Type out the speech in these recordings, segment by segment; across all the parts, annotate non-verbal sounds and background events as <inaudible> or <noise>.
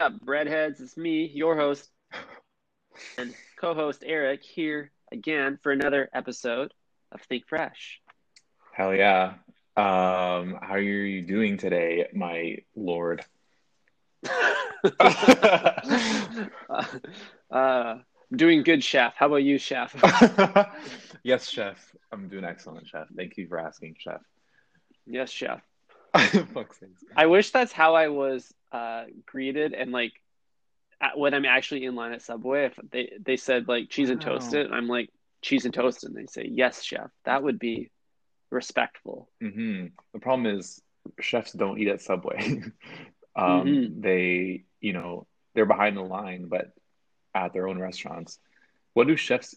up, breadheads? It's me, your host and co-host Eric, here again for another episode of Think Fresh. Hell yeah. Um, how are you doing today, my lord? <laughs> uh, uh, doing good, chef. How about you, chef? <laughs> yes, chef. I'm doing excellent, chef. Thank you for asking, chef. yes, chef. <laughs> Fuck's sakes. I wish that's how I was uh, greeted, and like at, when I'm actually in line at Subway, if they they said like cheese and Wow. toasted, I'm like cheese and toasted, and they say yes, chef. That would be respectful. hmm The problem is chefs don't eat at Subway. <laughs> um, Mhm. They, you know, they're behind the line, but at their own restaurants. What do chefs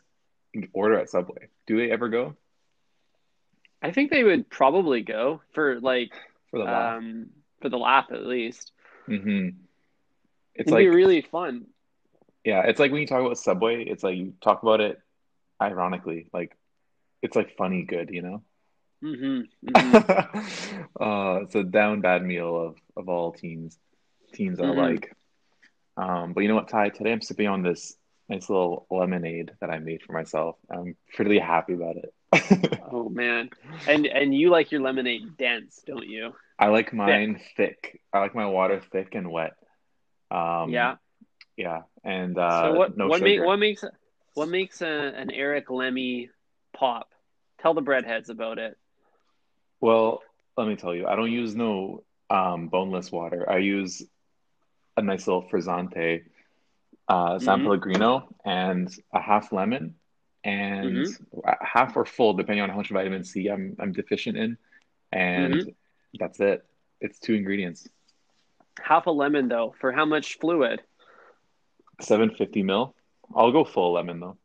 order at Subway? Do they ever go I think they would probably go for like for the laugh? um for the laugh at least. hmm It's It'd like be really fun. Yeah, it's like when you talk about Subway, it's like you talk about it ironically, like it's like funny good, you know? hmm <laughs> Uh, it's a down bad meal of of all teens. Teens are Mhm. like. Um, but you know what, Ty? Today I'm sipping on this nice little lemonade that I made for myself. I'm pretty happy about it. <laughs> Oh man, and and you like your lemonade dense, don't you? I like mine thick. I like my water thick and wet. Um, yeah. yeah, and uh, so what no what make what makes what makes a, an Eric Lemmy pop? Tell the breadheads about it. Well, let me tell you, I don't use no um, boneless water. I use a nice little frizzante, uh, San Mhm. Pellegrino, and a half lemon, and Mm-hmm. half or full, depending on how much vitamin C I'm I'm deficient in, and Mm-hmm. that's it. It's two ingredients, Half a lemon though, for how much fluid? 750 mil. I'll go full lemon though.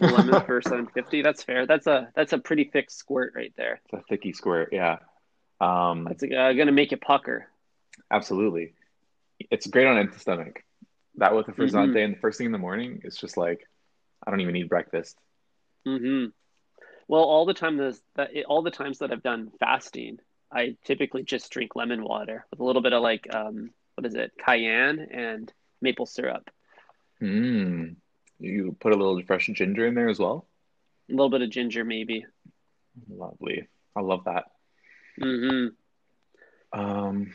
A lemon <laughs> for seven fifty. That's fair. That's a that's a pretty thick squirt right there. It's a thicky squirt, yeah. Um, That's uh, gonna make you pucker. absolutely. It's great on empty stomach. That with the frizzante Mhm. and the first thing in the morning, it's just like I don't even need breakfast. hmm Well, all the time those that all the times that I've done fasting, I typically just drink lemon water with a little bit of like um what is it, cayenne and maple syrup, Mm. You put a little fresh ginger in there as well. a little bit of ginger maybe. Lovely. I love that. hmm Um,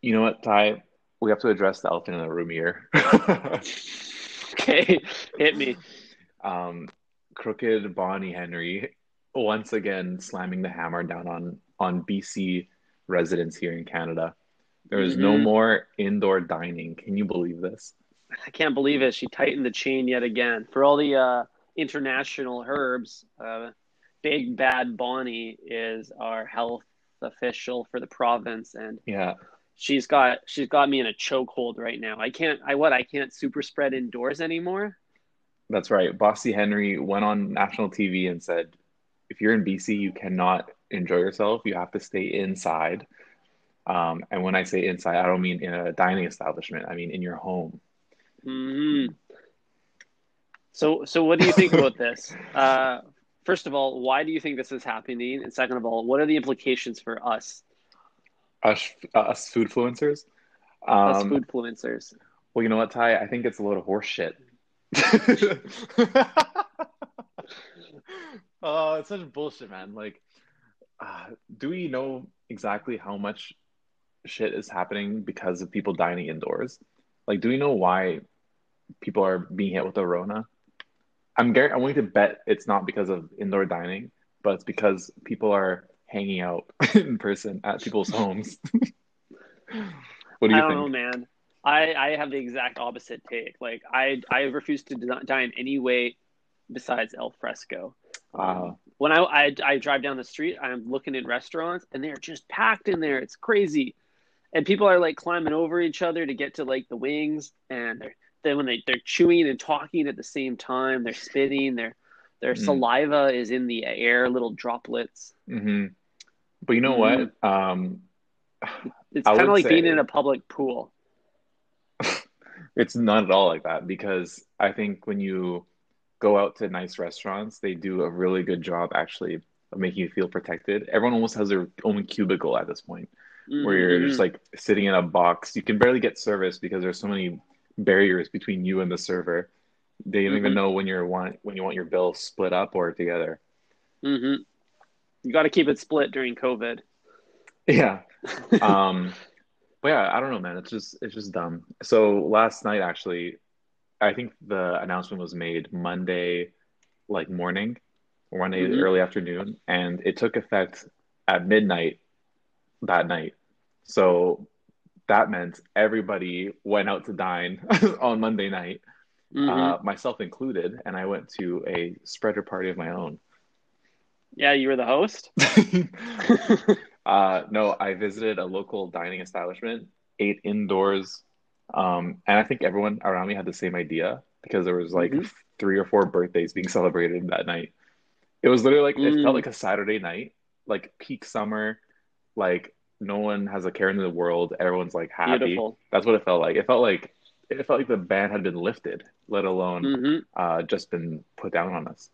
you know what, Ty? We have to address the elephant in the room here. <laughs> <laughs> Okay, hit me. Um, crooked Bonnie Henry once again slamming the hammer down on on BC residents here in Canada. There is no Mhm. more indoor dining. Can you believe this? I can't believe it. She tightened the chain yet again. For all the uh, international herbs, uh, Big Bad Bonnie is our health official for the province, and Yeah. she's got she's got me in a chokehold right now. I can't. I what? I can't super spread indoors anymore. That's right. Bossy Henry went on national TV and said, if you're in BC, you cannot enjoy yourself. You have to stay inside. Um, and when I say inside, I don't mean in a dining establishment. I mean in your home. hmm So, so what do you think about this? <laughs> Uh, first of all, why do you think this is happening? And second of all, what are the implications for us, Us, us food influencers. us Um, food influencers? well, you know what, Ty? I think it's a load of horse shit. <laughs> Oh, it's such bullshit, man. Like, uh, do we know exactly how much shit is happening because of people dining indoors? Like, do we know why people are being hit with the Rona? I'm gar- I'm willing to bet it's not because of indoor dining, but it's because people are hanging out <laughs> in person at people's homes. <laughs> What do I you don't think? know, man. I, I have the exact opposite take. Like I I refuse to di- dine any way besides al fresco. Wow. When I, I I drive down the street, I'm looking at restaurants and they're just packed in there. It's crazy, and people are like climbing over each other to get to like the wings, and they're, then when they they're chewing and talking at the same time, they're spitting. Their their Mm. saliva is in the air, little droplets. hmm But you know what? Um, It's kind of like being in a public pool. It's not at all like that because I think when you go out to nice restaurants, they do a really good job actually of making you feel protected. Everyone almost has their own cubicle at this point. where you're Mhm. just like sitting in a box. You can barely get service because there's so many barriers between you and the server. They don't even Mhm. know when you're want when you want your bill split up or together. hmm You got to keep it split during COVID. Yeah. <laughs> Um, but yeah, I don't know, man. It's just it's just dumb. So last night, actually, I think the announcement was made Monday, like morning, or Monday Mhm. early afternoon, and it took effect at midnight that night. So that meant everybody went out to dine <laughs> on Monday night, Mhm. uh, myself included, and I went to a spreader party of my own. yeah, you were the host. <laughs> Uh, no, I visited a local dining establishment, ate indoors, um, and I think everyone around me had the same idea because there was like Mhm. three or four birthdays being celebrated that night. It was literally like it Mm. felt like a Saturday night, like peak summer, like no one has a care in the world, everyone's like happy. Beautiful. That's what it felt like. It felt like it felt like the ban had been lifted, let alone hmm uh, just been put down on us.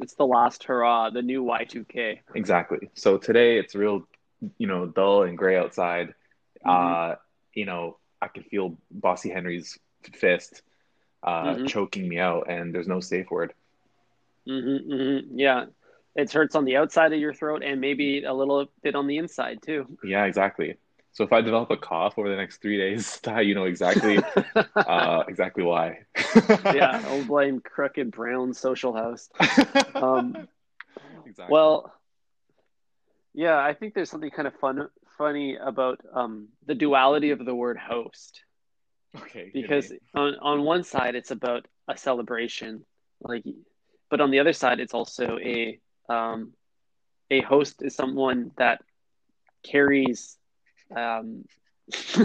It's the last hurrah, the new Y2K. Exactly. So today it's real, you know, dull and gray outside. Mhm. Uh, you know, I can feel Bossy Henry's fist uh, Mhm. choking me out, and there's no safe word. hmm hmm Yeah, it hurts on the outside of your throat and maybe a little bit on the inside too. Yeah, exactly. So if I develop a cough over the next three days, <laughs> you know exactly <laughs> uh, exactly why. yeah, <laughs> I'll blame crooked brown social house. Um, exactly. Well, yeah, I think there's something kind of fun, funny about um, the duality of the word host. okay. because on on one side it's about a celebration like but on the other side it's also a um a host is someone that carries um <laughs>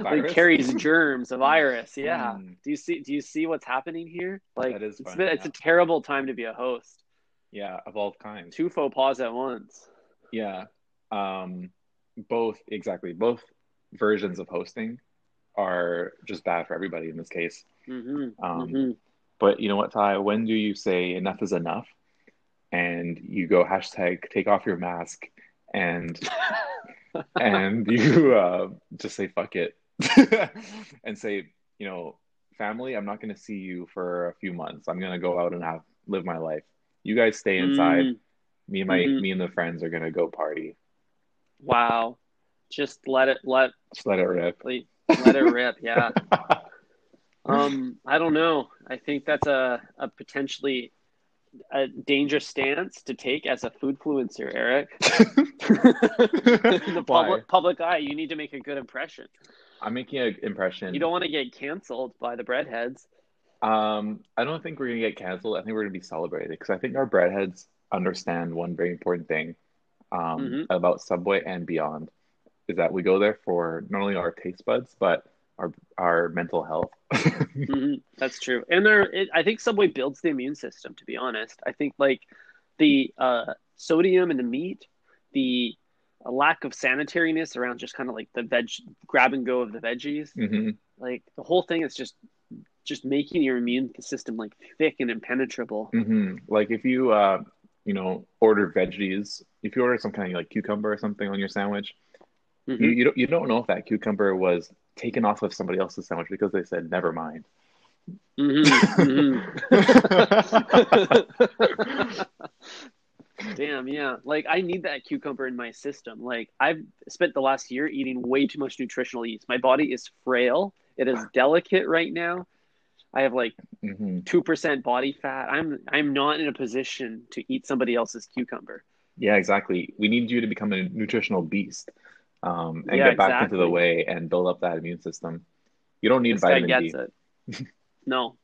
like carries germs a virus <laughs> yeah Mm. do you see do you see what's happening here like That is it's, funny, it's a terrible time to be a host yeah, of all kinds. two faux pas at once Yeah. Um, both exactly. Both versions of hosting are just bad for everybody in this case. hmm Um, hmm But you know what, Ty? When do you say enough is enough? And you go hashtag take off your mask and <laughs> and you uh, just say fuck it <laughs> and say, you know, family, I'm not going to see you for a few months. I'm going to go out and have live my life. You guys stay inside. Mm, Me and my Mhm. me and the friends are going to go party. wow just let it let Just let it rip. let, let it rip <laughs> yeah Um, I don't know. I think that's a, a potentially a dangerous stance to take as a food influencer, Eric. <laughs> <laughs> The public public eye, you need to make a good impression. I'm making an impression. You don't want to get canceled by the breadheads. Um, I don't think we're gonna get canceled. I think we're gonna be celebrated because I think our breadheads understand one very important thing um, Mhm. about Subway and beyond is that we go there for not only our taste buds but our our mental health. <laughs> Mhm, That's true. And there, it, I think Subway builds the immune system. To be honest, I think like the uh, sodium in the meat, the lack of sanitariness around just kind of like the veg grab and go of the veggies. hmm like the whole thing is just just making your immune system like thick and impenetrable hmm Like if you uh, you know order veggies, if you order some kind of like cucumber or something on your sandwich, Mhm. you you don't you don't know if that cucumber was taken off of somebody else's sandwich because they said never mind. Mhm, mhm. <laughs> damn yeah. Like i need that cucumber in my system. Like i've spent the last year eating way too much nutritional yeast. My body is frail. It is delicate right now i have like hmm 2% body fat i'm i'm not in a position to eat somebody else's cucumber Yeah, exactly. We need you to become a nutritional beast um, and Yeah, get back into the way and build up that immune system. You don't need this guy vitamin gets D. it <laughs> no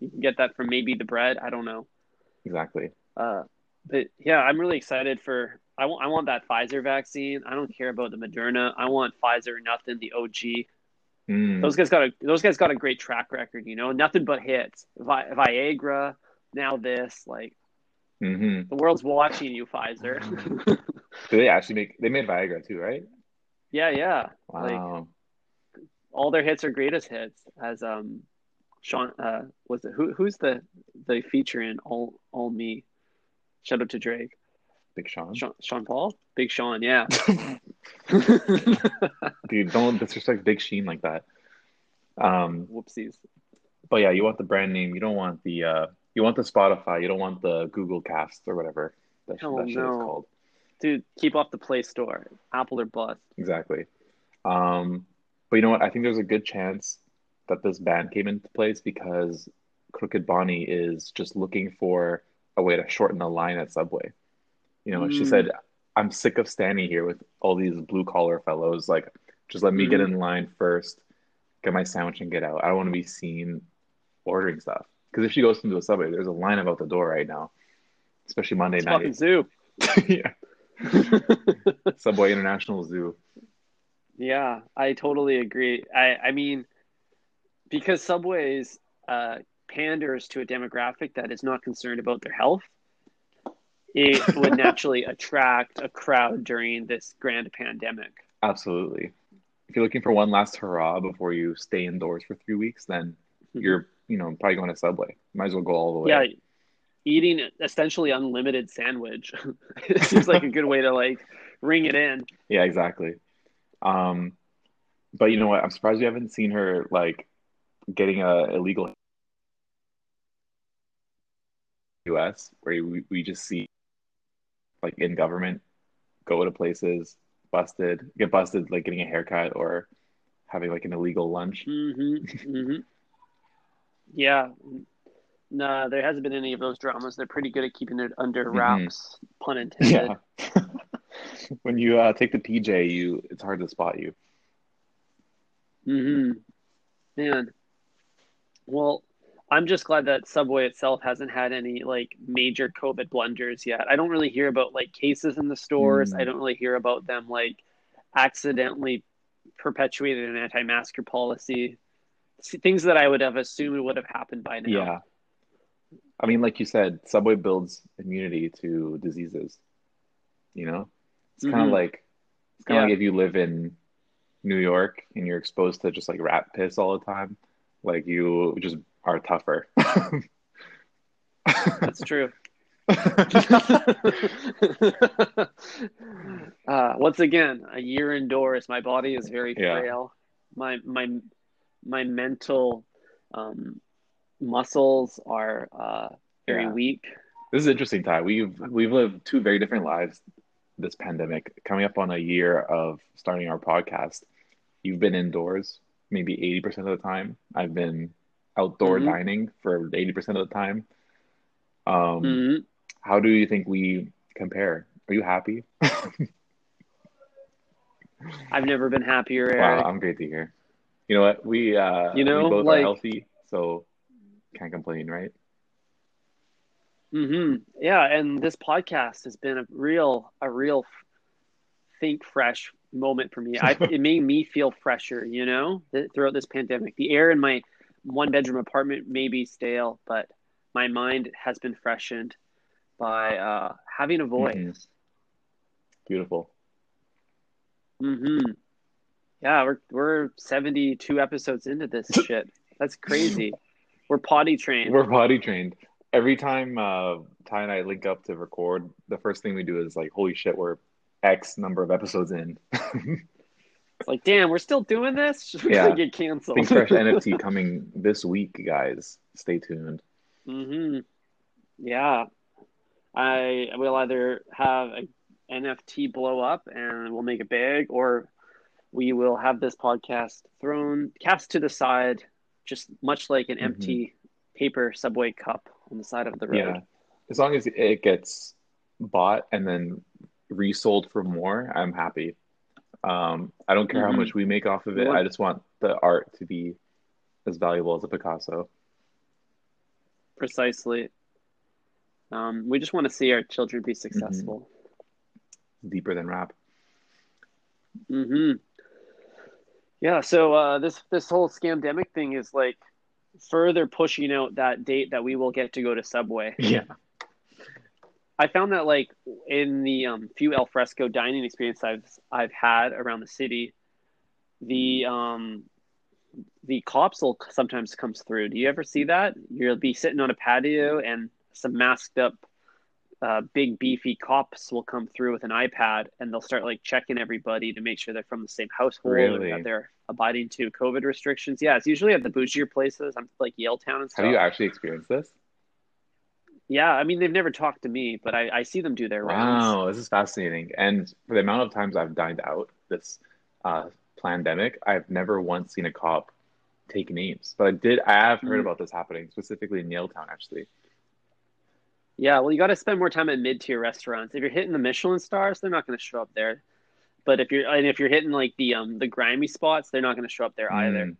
you can get that from maybe the bread i don't know Exactly. Uh, but yeah, I'm really excited for. I want. I want that Pfizer vaccine. I don't care about the Moderna. I want Pfizer. Nothing. The OG. Mm. Those guys got a. Those guys got a great track record. You know, nothing but hits. Vi- Viagra. Now this. Like hmm the world's watching you, Pfizer. <laughs> Do they actually make? They made Viagra too, right? yeah, yeah. Like Wow. all their hits are greatest hits. As um, Sean. Uh, was it who? Who's the the feature in all all me? Shout out to Drake. Big Sean. Sean, Sean Paul. Big Sean. Yeah. <laughs> <laughs> Dude, don't disrespect Big Sheen like that. Um, Whoopsies. but yeah, you want the brand name. You don't want the uh, you want the Spotify. You don't want the Google Cast or whatever that, Hell that shit is called. Dude, keep off the Play Store. Apple or bust. Exactly. Um, but you know what? I think there's a good chance that this ban came into place because Crooked Bonnie is just looking for a way to shorten the line at Subway. You know, she Mm. said, I'm sick of standing here with all these blue collar fellows. Like, just let me get Mhm. in line first, get my sandwich, and get out. I don't want to be seen ordering stuff. Because if she goes into a Subway, there's a line about the door right now, especially Monday It's fucking night. zoo. <laughs> yeah. <laughs> Subway International Zoo. Yeah, I totally agree. I, I mean, because Subway's uh, panders to a demographic that is not concerned about their health, it would <laughs> naturally attract a crowd during this grand pandemic. Absolutely. If you're looking for one last hurrah before you stay indoors for three weeks, then you're, you know, probably going to Subway. Might as well go all the way. Yeah, eating essentially unlimited sandwich. <laughs> it seems like a good way to like ring it in. Yeah, exactly. Um, but you know what? I'm surprised we haven't seen her like getting a illegal US where we, we just see like in government go to places busted, get busted like getting a haircut or having like an illegal lunch. hmm hmm <laughs> Yeah. No, there hasn't been any of those dramas. They're pretty good at keeping it under Mhm. wraps, pun <laughs> intended. Yeah. <laughs> when you uh, take the PJ, you it's hard to spot you. hmm Man. Well, I'm just glad that Subway itself hasn't had any like major COVID blunders yet. I don't really hear about like cases in the stores. Mm. I don't really hear about them like accidentally perpetuated an anti-masker policy. Things that I would have assumed would have happened by now. Yeah. I mean, like you said, Subway builds immunity to diseases. You know, it's kind of Mhm. like it's kind of Yeah. like if you live in New York and you're exposed to just like rat piss all the time, like you just are tougher. <laughs> That's true. <laughs> uh, once again, a year indoors, my body is very Yeah. frail. My my my mental um, muscles are uh, very Yeah. weak. This is interesting, Ty. We've we've lived two very different lives this pandemic, coming up on a year of starting our podcast. You've been indoors maybe 80% of the time. I've been outdoor Mhm. dining for 80% of the time. Um, Mhm. how do you think we compare? Are you happy? <laughs> I've never been happier, Wow, Eric. I'm great to hear. You know what? We uh You know, we both like- are healthy, so can't complain, right? Mm-hmm. Yeah, and this podcast has been a real, a real think fresh moment for me. I, <laughs> it made me feel fresher, you know, th- throughout this pandemic. The air in my one bedroom apartment may be stale, but my mind has been freshened by uh, having a voice. Mhm. Beautiful. hmm Yeah, we're we're seventy two episodes into this <laughs> shit. That's crazy. We're potty trained. We're potty trained. Every time uh, Ty and I link up to record, the first thing we do is like, "Holy shit, we're X number of episodes in." <laughs> It's like, damn, we're still doing this. We're Yeah. gonna get canceled. Think Fresh <laughs> NFT coming this week, guys. Stay tuned. hmm Yeah, I will either have a NFT blow up and we'll make it big, or we will have this podcast thrown cast to the side, just much like an Mhm. empty paper subway cup on the side of the road. Yeah, as long as it gets bought and then resold for more, I'm happy. Um, I don't care Mhm. how much we make off of it. I just want the art to be as valuable as a Picasso. Precisely. Um, we just want to see our children be successful. Deeper than rap. hmm Yeah. So uh, this this whole scamdemic thing is like further pushing out that date that we will get to go to Subway. <laughs> Yeah. I found that like in the um, few al fresco dining experience I've I've had around the city, the um, the cops will sometimes comes through. Do you ever see that? You'll be sitting on a patio and some masked up uh, big beefy cops will come through with an iPad and they'll start like checking everybody to make sure they're from the same household Really? and that they're abiding to COVID restrictions. Yeah, it's usually at the bougier places. I'm like Yaletown and stuff. Have you actually experienced this? Yeah, I mean they've never talked to me, but I, I see them do their rounds. Wow, this is fascinating. And for the amount of times I've dined out this uh, pandemic, I've never once seen a cop take names. But I did. I have heard Mhm. about this happening specifically in Yaletown, actually. Yeah, well, you got to spend more time at mid-tier restaurants. If you're hitting the Michelin stars, they're not going to show up there. But if you're and if you're hitting like the um the grimy spots, they're not going to show up there either.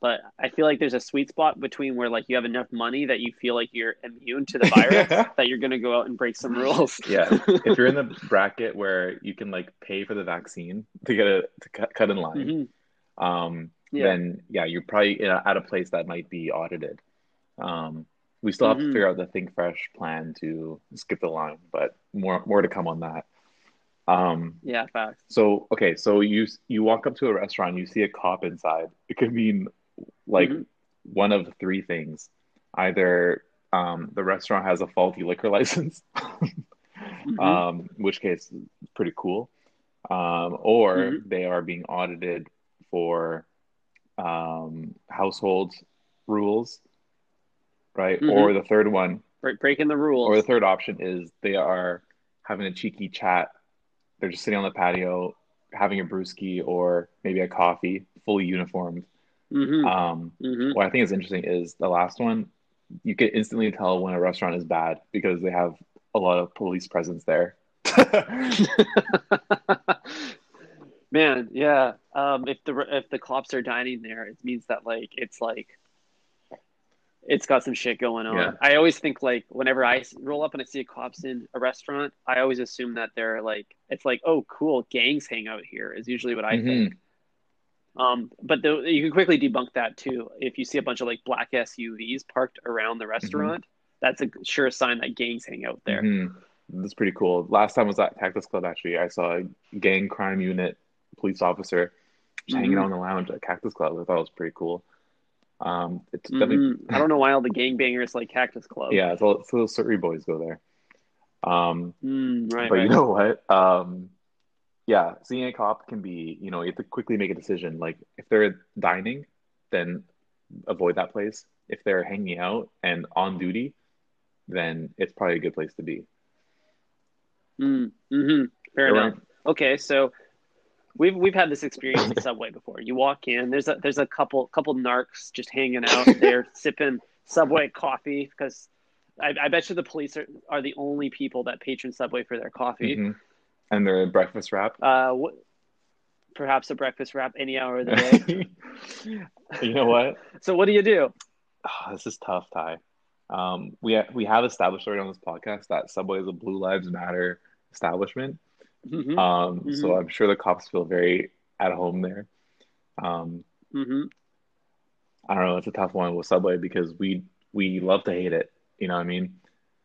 But I feel like there's a sweet spot between where like you have enough money that you feel like you're immune to the <laughs> virus that you're going to go out and break some rules. <laughs> Yeah, if you're in the <laughs> bracket where you can like pay for the vaccine to get a to cut, cut in line, Mhm. um, Yeah. then yeah, you're probably in a- at a place that might be audited. Um, we still have to Mhm. figure out the Think Fresh plan to skip the line, but more more to come on that. Um, Yeah, facts. so okay, so you you walk up to a restaurant, you see a cop inside. It could mean like Mhm. one of three things: either um, the restaurant has a faulty liquor <laughs> license, Mhm. um, which case pretty cool, um, or Mhm. they are being audited for um, household rules, right? Mhm. Or the third one, Break, breaking the rules. or the third option is they are having a cheeky chat. They're just sitting on the patio, having a brewski or maybe a coffee, fully uniformed. Hmm Um, hmm what I think is interesting is the last one. You can instantly tell when a restaurant is bad because they have a lot of police presence there. <laughs> Man, yeah. Um, if the if the cops are dining there, it means that like it's like it's got some shit going on. Yeah. I always think like whenever I roll up and I see a cops in a restaurant, I always assume that they're like it's like oh cool gangs hang out here is usually what I Mhm. think. Um, but the, you can quickly debunk that too. If you see a bunch of like black SUVs parked around the restaurant, that's a sure sign that gangs hang out there. Mhm. That's pretty cool. Last time was at Cactus Club. Actually, I saw a gang crime unit police officer just hanging Mhm. out in the lounge at Cactus Club. I thought it was pretty cool. Um, it's definitely Mhm. I don't know why all the gangbangers like Cactus Club. yeah. It's all, so Surrey boys go there. Um, Mm, right. but right. you know what? Um, yeah, seeing a cop can be, you know, you have to quickly make a decision. Like if they're dining, then avoid that place. If they're hanging out and on duty, then it's probably a good place to be. Mm, hmm Fair enough. Okay, so we've we've had this experience at Subway before. You walk in, there's a there's a couple couple narcs just hanging out. They're <laughs> sipping Subway coffee because I, I bet you the police are, are the only people that patron Subway for their coffee. Mhm. And their breakfast wrap. Uh, perhaps a breakfast wrap any hour of the day. <laughs> <laughs> you know what? so what do you do? Oh, this is tough, Ty. Um, we ha- we have established already on this podcast that Subway is a Blue Lives Matter establishment. hmm Um, so Mhm. I'm sure the cops feel very at home there. Um, hmm I don't know. It's a tough one with Subway because we we love to hate it. You know what I mean?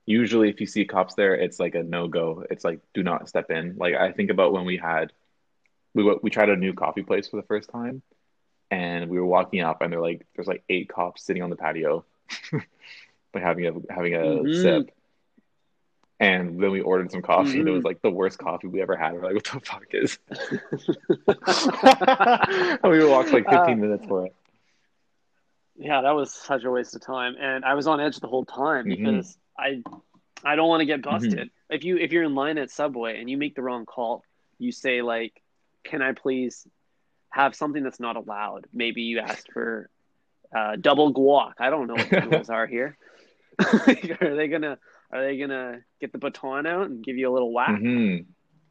Usually, if you see cops there, it's like a no go. It's like do not step in. Like I think about when we had we we tried a new coffee place for the first time, and we were walking up, and they're like there's like eight cops sitting on the patio, <laughs> like having a having a Mhm. sip. And then we ordered some coffee, and it was Mhm. like the worst coffee we ever had. We're like, what the fuck is? and <laughs> <laughs> we walked like 15 Uh, minutes for it. Yeah, that was such a waste of time, and I was on edge the whole time Mhm. because I, I don't want to get Mm-hmm. busted. If you if you're in line at Subway and you make the wrong call, you say like, "Can I please have something that's not allowed?" Maybe you asked for uh, double guac. I don't know what the <laughs> rules are here. <laughs> are they gonna Are they gonna get the baton out and give you a little whack? hmm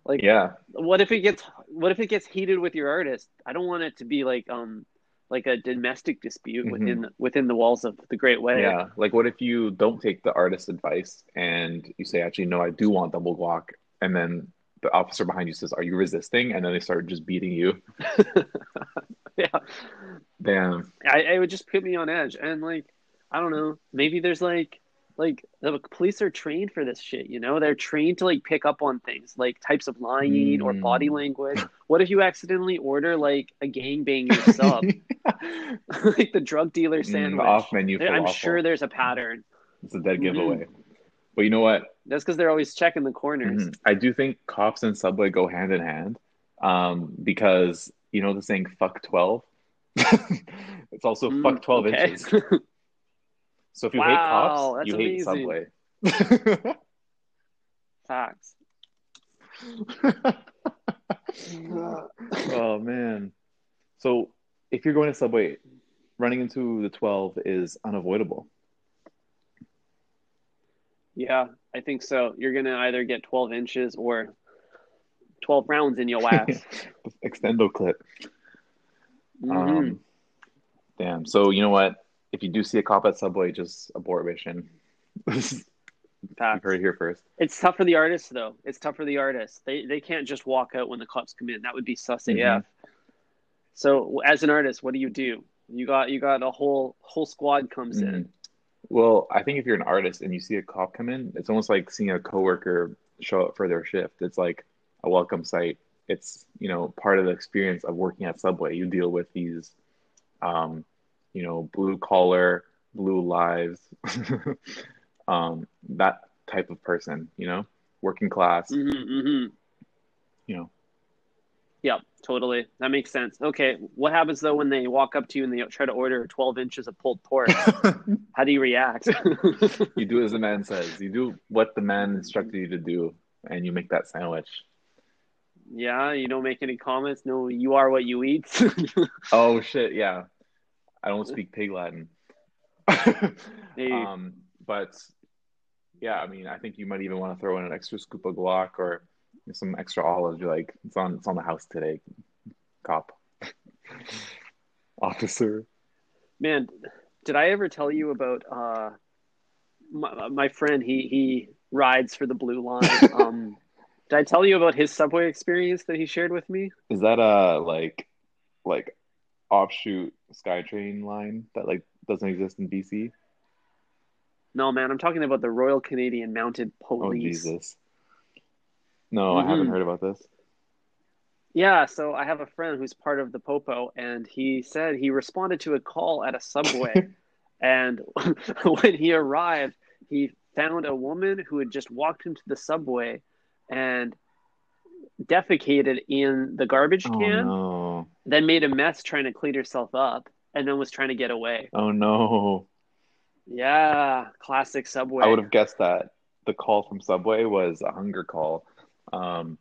Like, Yeah. what if it gets what if it gets heated with your artist? I don't want it to be like um like a domestic dispute Mhm. within within the walls of the Great Way. Yeah. Like, what if you don't take the artist's advice and you say, actually, no, I do want double guac. And then the officer behind you says, are you resisting? And then they start just beating you. <laughs> yeah. Damn. I it would just put me on edge, and like I don't know, maybe there's like like the police are trained for this shit. You know, they're trained to like pick up on things like types of lying or Mm. body language. What if you accidentally order like a gangbanger sub, <laughs> like the drug dealer Mm, sandwich? the off menu. I'm sure there's a pattern. It's a dead Mhm. giveaway. But you know what? That's because they're always checking the corners. Mhm. I do think cops and Subway go hand in hand, um, because you know the saying "fuck 12." <laughs> it's also Mm, "fuck 12 okay. inches." <laughs> So if you hate cops, you hate amazing. Subway. <laughs> Facts. <laughs> oh man. So if you're going to Subway, running into the 12 is unavoidable. Yeah, I think so. You're gonna either get 12 inches or 12 rounds in your ass. <laughs> Extendo clip. Mhm. Um, damn. So you know what? If you do see a cop at Subway, just abort mission. <laughs> Heard it here first. It's tough for the artists, though. It's tough for the artists. They they can't just walk out when the cops come in. That would be sus. AF. So as an artist, what do you do? You got you got a whole whole squad comes in. Mhm. Well, I think if you're an artist and you see a cop come in, it's almost like seeing a coworker show up for their shift. It's like a welcome sight. It's you know part of the experience of working at Subway. You deal with these, um, you know, blue collar, blue lives, <laughs> um, that type of person. You know, working class. hmm hmm You know, Yep, totally. That makes sense. Okay, what happens though when they walk up to you and they try to order 12 inches of pulled pork? <laughs> How do you react? <laughs> you do as the man says. You do what the man instructed you to do, and you make that sandwich. yeah, you don't make any comments. No, you are what you eat. Oh shit, yeah. I don't speak pig Latin. <laughs> Hey. um, but yeah, I mean, I think you might even want to throw in an extra scoop of guac or some extra olives. You're like, it's on, it's on the house today, cop, officer. Man, did I ever tell you about uh my, my friend he he rides for the blue line. <laughs> Um did I tell you about his subway experience that he shared with me? Is that a like, like offshoot SkyTrain line that like doesn't exist in BC? No, man, I'm talking about the Royal Canadian Mounted Oh Police. Jesus. No, I mm-hmm. haven't heard about this. Yeah, so I have a friend who's part of the Popo, and he said he responded to a call at a subway, <laughs> and <laughs> when he arrived, he found a woman who had just walked into the subway and defecated in the garbage Oh can, no. then made a mess trying to clean herself up, and then was trying to get away. Oh no. Yeah, classic subway. I would have guessed that the call from Subway was a hunger call. Um,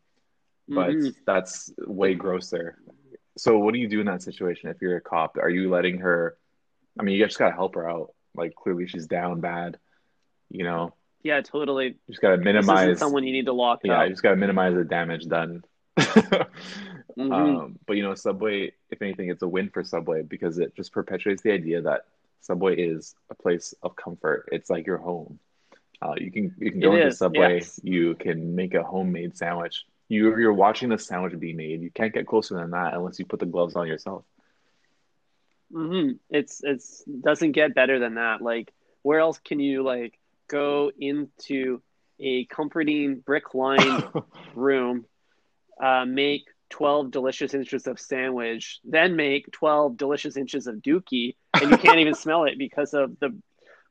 but Mhm. that's way grosser. So what do you do in that situation if you're a cop? Are you letting her I mean, you just gotta help her out. Like clearly she's down bad. You know, Yeah, totally. you just gotta minimize someone you need to lock yeah, up. you just gotta minimize the damage done. <laughs> Mhm. Um, but you know, Subway, if anything, it's a win for Subway because it just perpetuates the idea that Subway is a place of comfort. It's like your home. Uh, you can you can go It into is, Subway, yes. you can make a homemade sandwich. You you're watching the sandwich be made. You can't get closer than that unless you put the gloves on yourself. hmm It's it's doesn't get better than that. Like, where else can you like go into a comforting brick lined <laughs> room, uh, make twelve delicious inches of sandwich, then make twelve delicious inches of dookie, and you can't even <laughs> smell it because of the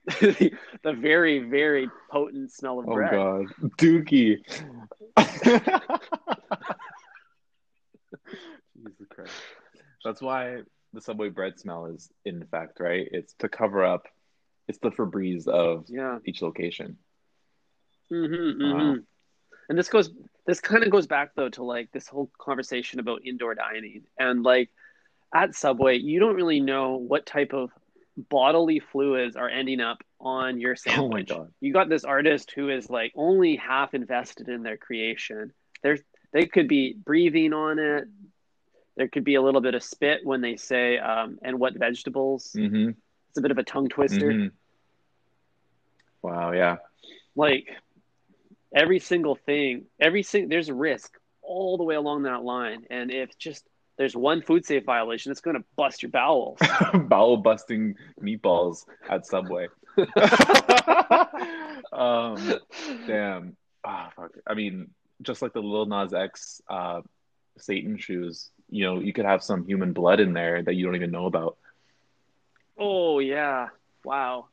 <laughs> the very very potent smell of Oh bread. Oh god, Dookie. Jesus Christ. That's why the Subway bread smell is in fact, right? It's to cover up. It's the Febreze of Yeah. each location. hmm Wow. hmm And this goes, this kind of goes back though to like this whole conversation about indoor dining and like at Subway, you don't really know what type of bodily fluids are ending up on your <laughs> Oh my sandwich. God. You got this artist who is like only half invested in their creation. There's, they could be breathing on it. There could be a little bit of spit when they say, um, and what vegetables. Mm-hmm. A bit of a tongue twister. Mhm. Wow. Yeah. like every single thing every sing there's a risk all the way along that line and if just there's one food safe violation it's going to bust your bowels <laughs> Bowel busting meatballs at Subway. <laughs> um, damn. Ah, fuck. I mean, just like the Lil Nas X uh, Satan shoes, you know, you could have some human blood in there that you don't even know about. Oh yeah wow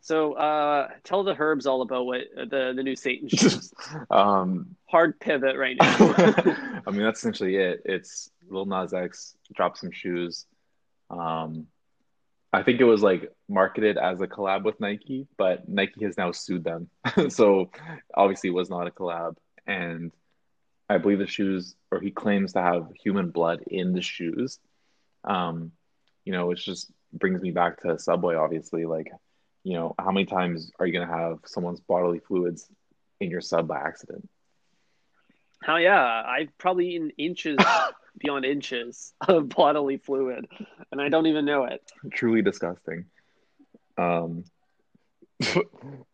So, uh, tell the herbs all about what the the new Satan shoes. <laughs> um, Hard pivot right now. <laughs> <laughs> I mean, that's essentially it. It's Lil Nas X dropped some shoes. Um, I think it was like marketed as a collab with Nike, but Nike has now sued them. so obviously it was not a collab. And I believe the shoes, or he claims to have human blood in the shoes. Um, you know, it's just brings me back to Subway, obviously. Like, you know, how many times are you going to have someone's bodily fluids in your sub by accident? Hell yeah, I've probably eaten inches <laughs> beyond inches of bodily fluid, and I don't even know it. Truly disgusting. Um, <laughs>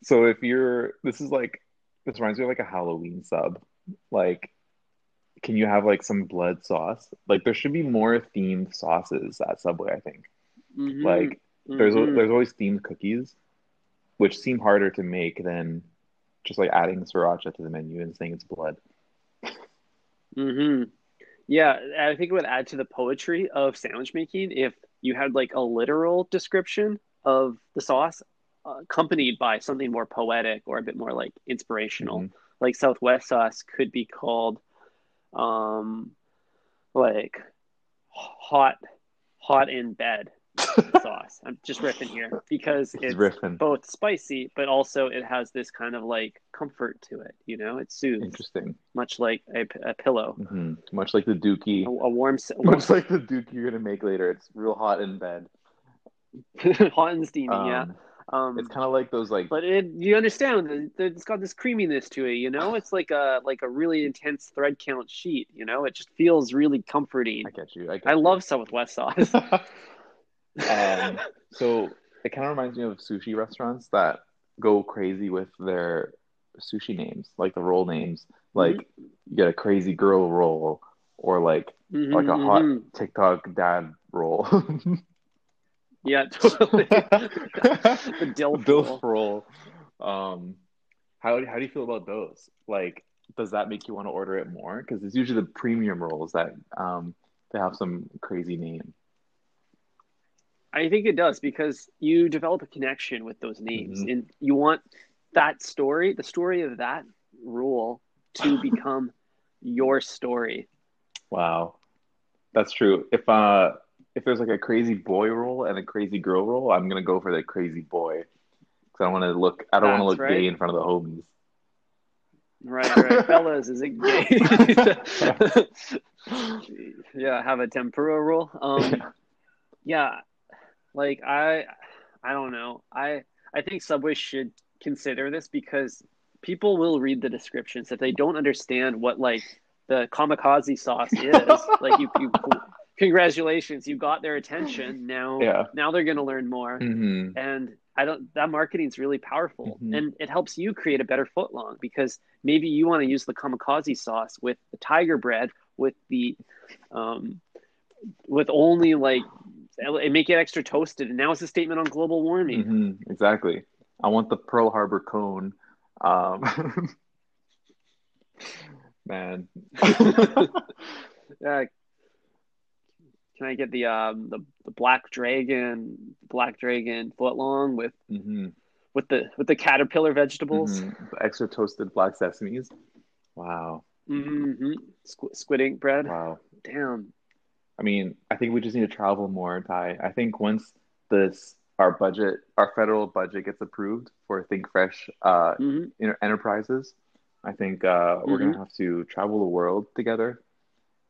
so if you're, this is like, this reminds me of like a Halloween sub. Like, can you have like some blood sauce? Like, there should be more themed sauces at Subway. I think. Mhm, Like, there's mhm. there's always themed cookies, which seem harder to make than just like adding sriracha to the menu and saying it's blood. hmm Yeah, I think it would add to the poetry of sandwich making if you had like a literal description of the sauce uh, accompanied by something more poetic or a bit more like inspirational. Mhm. Like Southwest sauce could be called um like hot hot in bed sauce. I'm just riffing here because It's it's both spicy but also it has this kind of like comfort to it, you know? It soothes Interesting. much like a, a pillow. hmm Much like the dookie. A, a warm, s- a warm Much like the dookie you're gonna make later. It's real hot in bed. <laughs> hot and steamy, yeah. Um, Um, It's kind of like those like but it, you understand it's got this creaminess to it. You know, it's like a like a really intense thread count sheet. You know, it just feels really comforting. I get you. I, get I you. love Southwest sauce. <laughs> um, <laughs> so it kind of reminds me of sushi restaurants that go crazy with their sushi names, like the roll names. Like you get a crazy girl roll, or like Mhm, like a hot mhm. TikTok dad roll. <laughs> Yeah, totally. <laughs> the dill Dilf roll. roll. Um, how how do you feel about those? Like, does that make you want to order it more? Because it's usually the premium rolls that um they have some crazy name. I think it does because you develop a connection with those names, Mhm. and you want that story, the story of that rule, to <laughs> become your story. Wow, that's true. If uh if there's like a crazy boy roll and a crazy girl roll, I'm gonna go for the crazy boy because I don't want to look I don't want to look right. gay in front of the homies. Right, right. <laughs> Fellas, is it gay? <laughs> yeah, have a tempura roll. Um, yeah, like I, I don't know. I I think Subway should consider this because people will read the descriptions if they don't understand what like the kamikaze sauce is. <laughs> like you, you, congratulations, you got their attention. Now, Yeah. now they're gonna learn more hmm and I don't that marketing is really powerful Mhm. and it helps you create a better footlong because maybe you want to use the kamikaze sauce with the tiger bread with the um with only like and make it extra toasted and now it's a statement on global warming hmm Exactly. I want the Pearl Harbor cone. Um, <laughs> man. <laughs> yeah can I get the um the, the black dragon black dragon footlong with hmm with the with the caterpillar vegetables Mhm. The extra toasted black sesames. Wow. hmm Squ- squid ink bread Wow. damn I mean, I think we just need to travel more, Ty. I think once this our budget, our federal budget gets approved for Think Fresh uh, hmm inter- enterprises, I think uh, we're gonna have to travel the world together,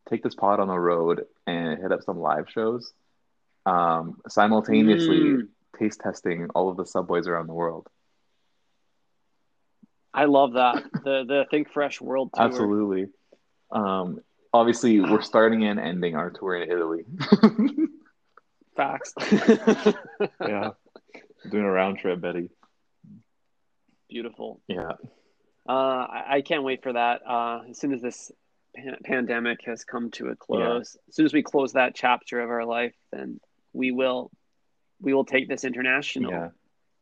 take this pod on the road, and hit up some live shows, um, simultaneously Mm. taste testing all of the subways around the world. I love that. The the Think Fresh World Tour. Absolutely. Um, obviously, we're starting and ending our tour in Italy. <laughs> Facts. <laughs> yeah, doing a round trip, Betty. Beautiful. Yeah. Uh, I, I can't wait for that. Uh, as soon as this pan- pandemic has come to a close, as soon as we close that chapter of our life, then we will we will take this international. Yeah.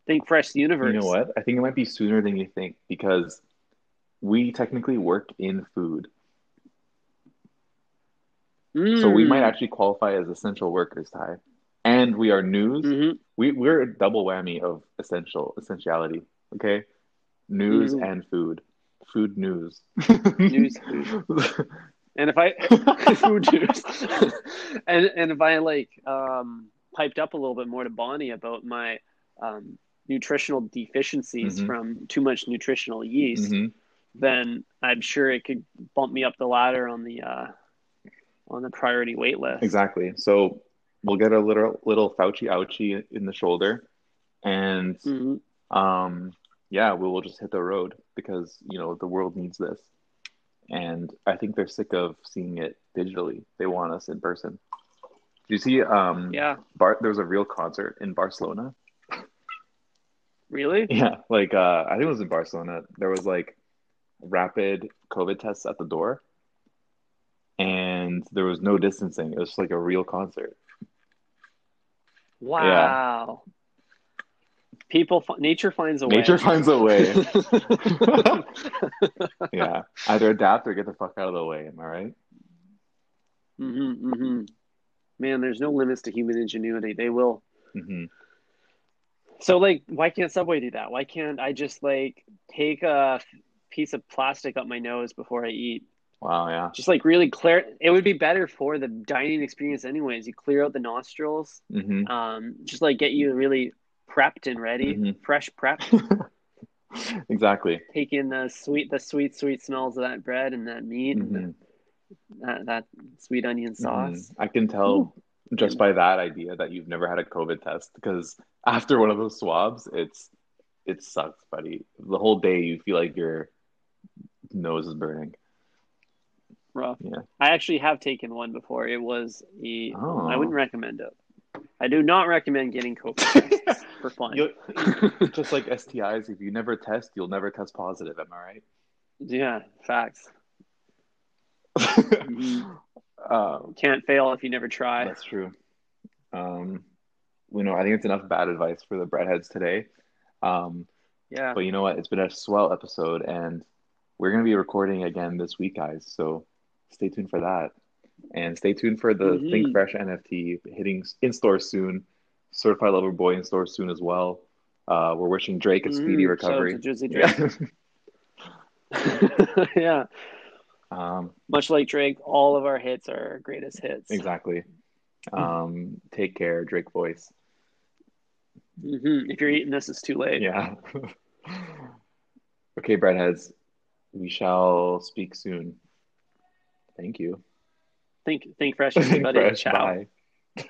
Think Fresh Universe. You know what? I think it might be sooner than you think because we technically work in food. So we Mm. might actually qualify as essential workers, Ty. And we are news. Mhm. We we're a double whammy of essential essentiality. Okay, news Mhm. and food, food news. News, <laughs> And if I <laughs> food news, and and if I like um, piped up a little bit more to Bonnie about my um, nutritional deficiencies Mhm. from too much nutritional yeast, Mhm. then I'm sure it could bump me up the ladder on the uh, on the priority wait list. Exactly. So we'll get a little little Fauci ouchie in the shoulder, and Mhm. um, yeah, we will just hit the road because you know the world needs this, and I think they're sick of seeing it digitally. They want us in person. Do you see? Um, Yeah, Bar- there was a real concert in Barcelona. really? <laughs> Yeah, like uh, I think it was in Barcelona. There was like rapid COVID tests at the door, and there was no distancing. It was like a real concert. Wow. People, fi- nature finds a way. Nature finds a way. <laughs> yeah, either adapt or get the fuck out of the way. Am I right? hmm hmm Man, there's no limits to human ingenuity. They will. hmm So, like, why can't Subway do that? Why can't I just like take a piece of plastic up my nose before I eat? Wow. Yeah. Just like really clear. It would be better for the dining experience, anyways. You clear out the nostrils. hmm Um, just like get you really prepped and ready, Mhm. fresh prep. <laughs> exactly. Take in the sweet, the sweet, sweet smells of that bread and that meat and Mhm. that, that sweet onion sauce. Mhm. I can tell just by that idea that you've never had a COVID test because after one of those swabs, it's it sucks, buddy. The whole day you feel like your nose is burning. Rough. Yeah. I actually have taken one before. It was a. Oh. I wouldn't recommend it. I do not recommend getting COVID tests <laughs> for fun. You'll- just like STIs, if you never test, you'll never test positive. Am I right? Yeah, facts. right? <laughs> um, Can't fail if you never try. that's true. Um, you know, I think it's enough bad advice for the breadheads today. Um, Yeah. But you know what? It's been a swell episode, and we're going to be recording again this week, guys. So stay tuned for that. And stay tuned for the Mhm. Think Fresh NFT hitting in store soon. Certified Lover Boy in store soon as well. Uh, we're wishing Drake a speedy Mm, shout out recovery. Drake. Yeah. <laughs> <laughs> yeah. um, Much like Drake, all of our hits are our greatest hits. exactly. Um, take care, Drake voice. hmm If you're eating this, it's too late. Yeah. <laughs> okay, breadheads. We shall speak soon. Thank you. Think, think <laughs> fresh, everybody. Fresh. Ciao. Bye.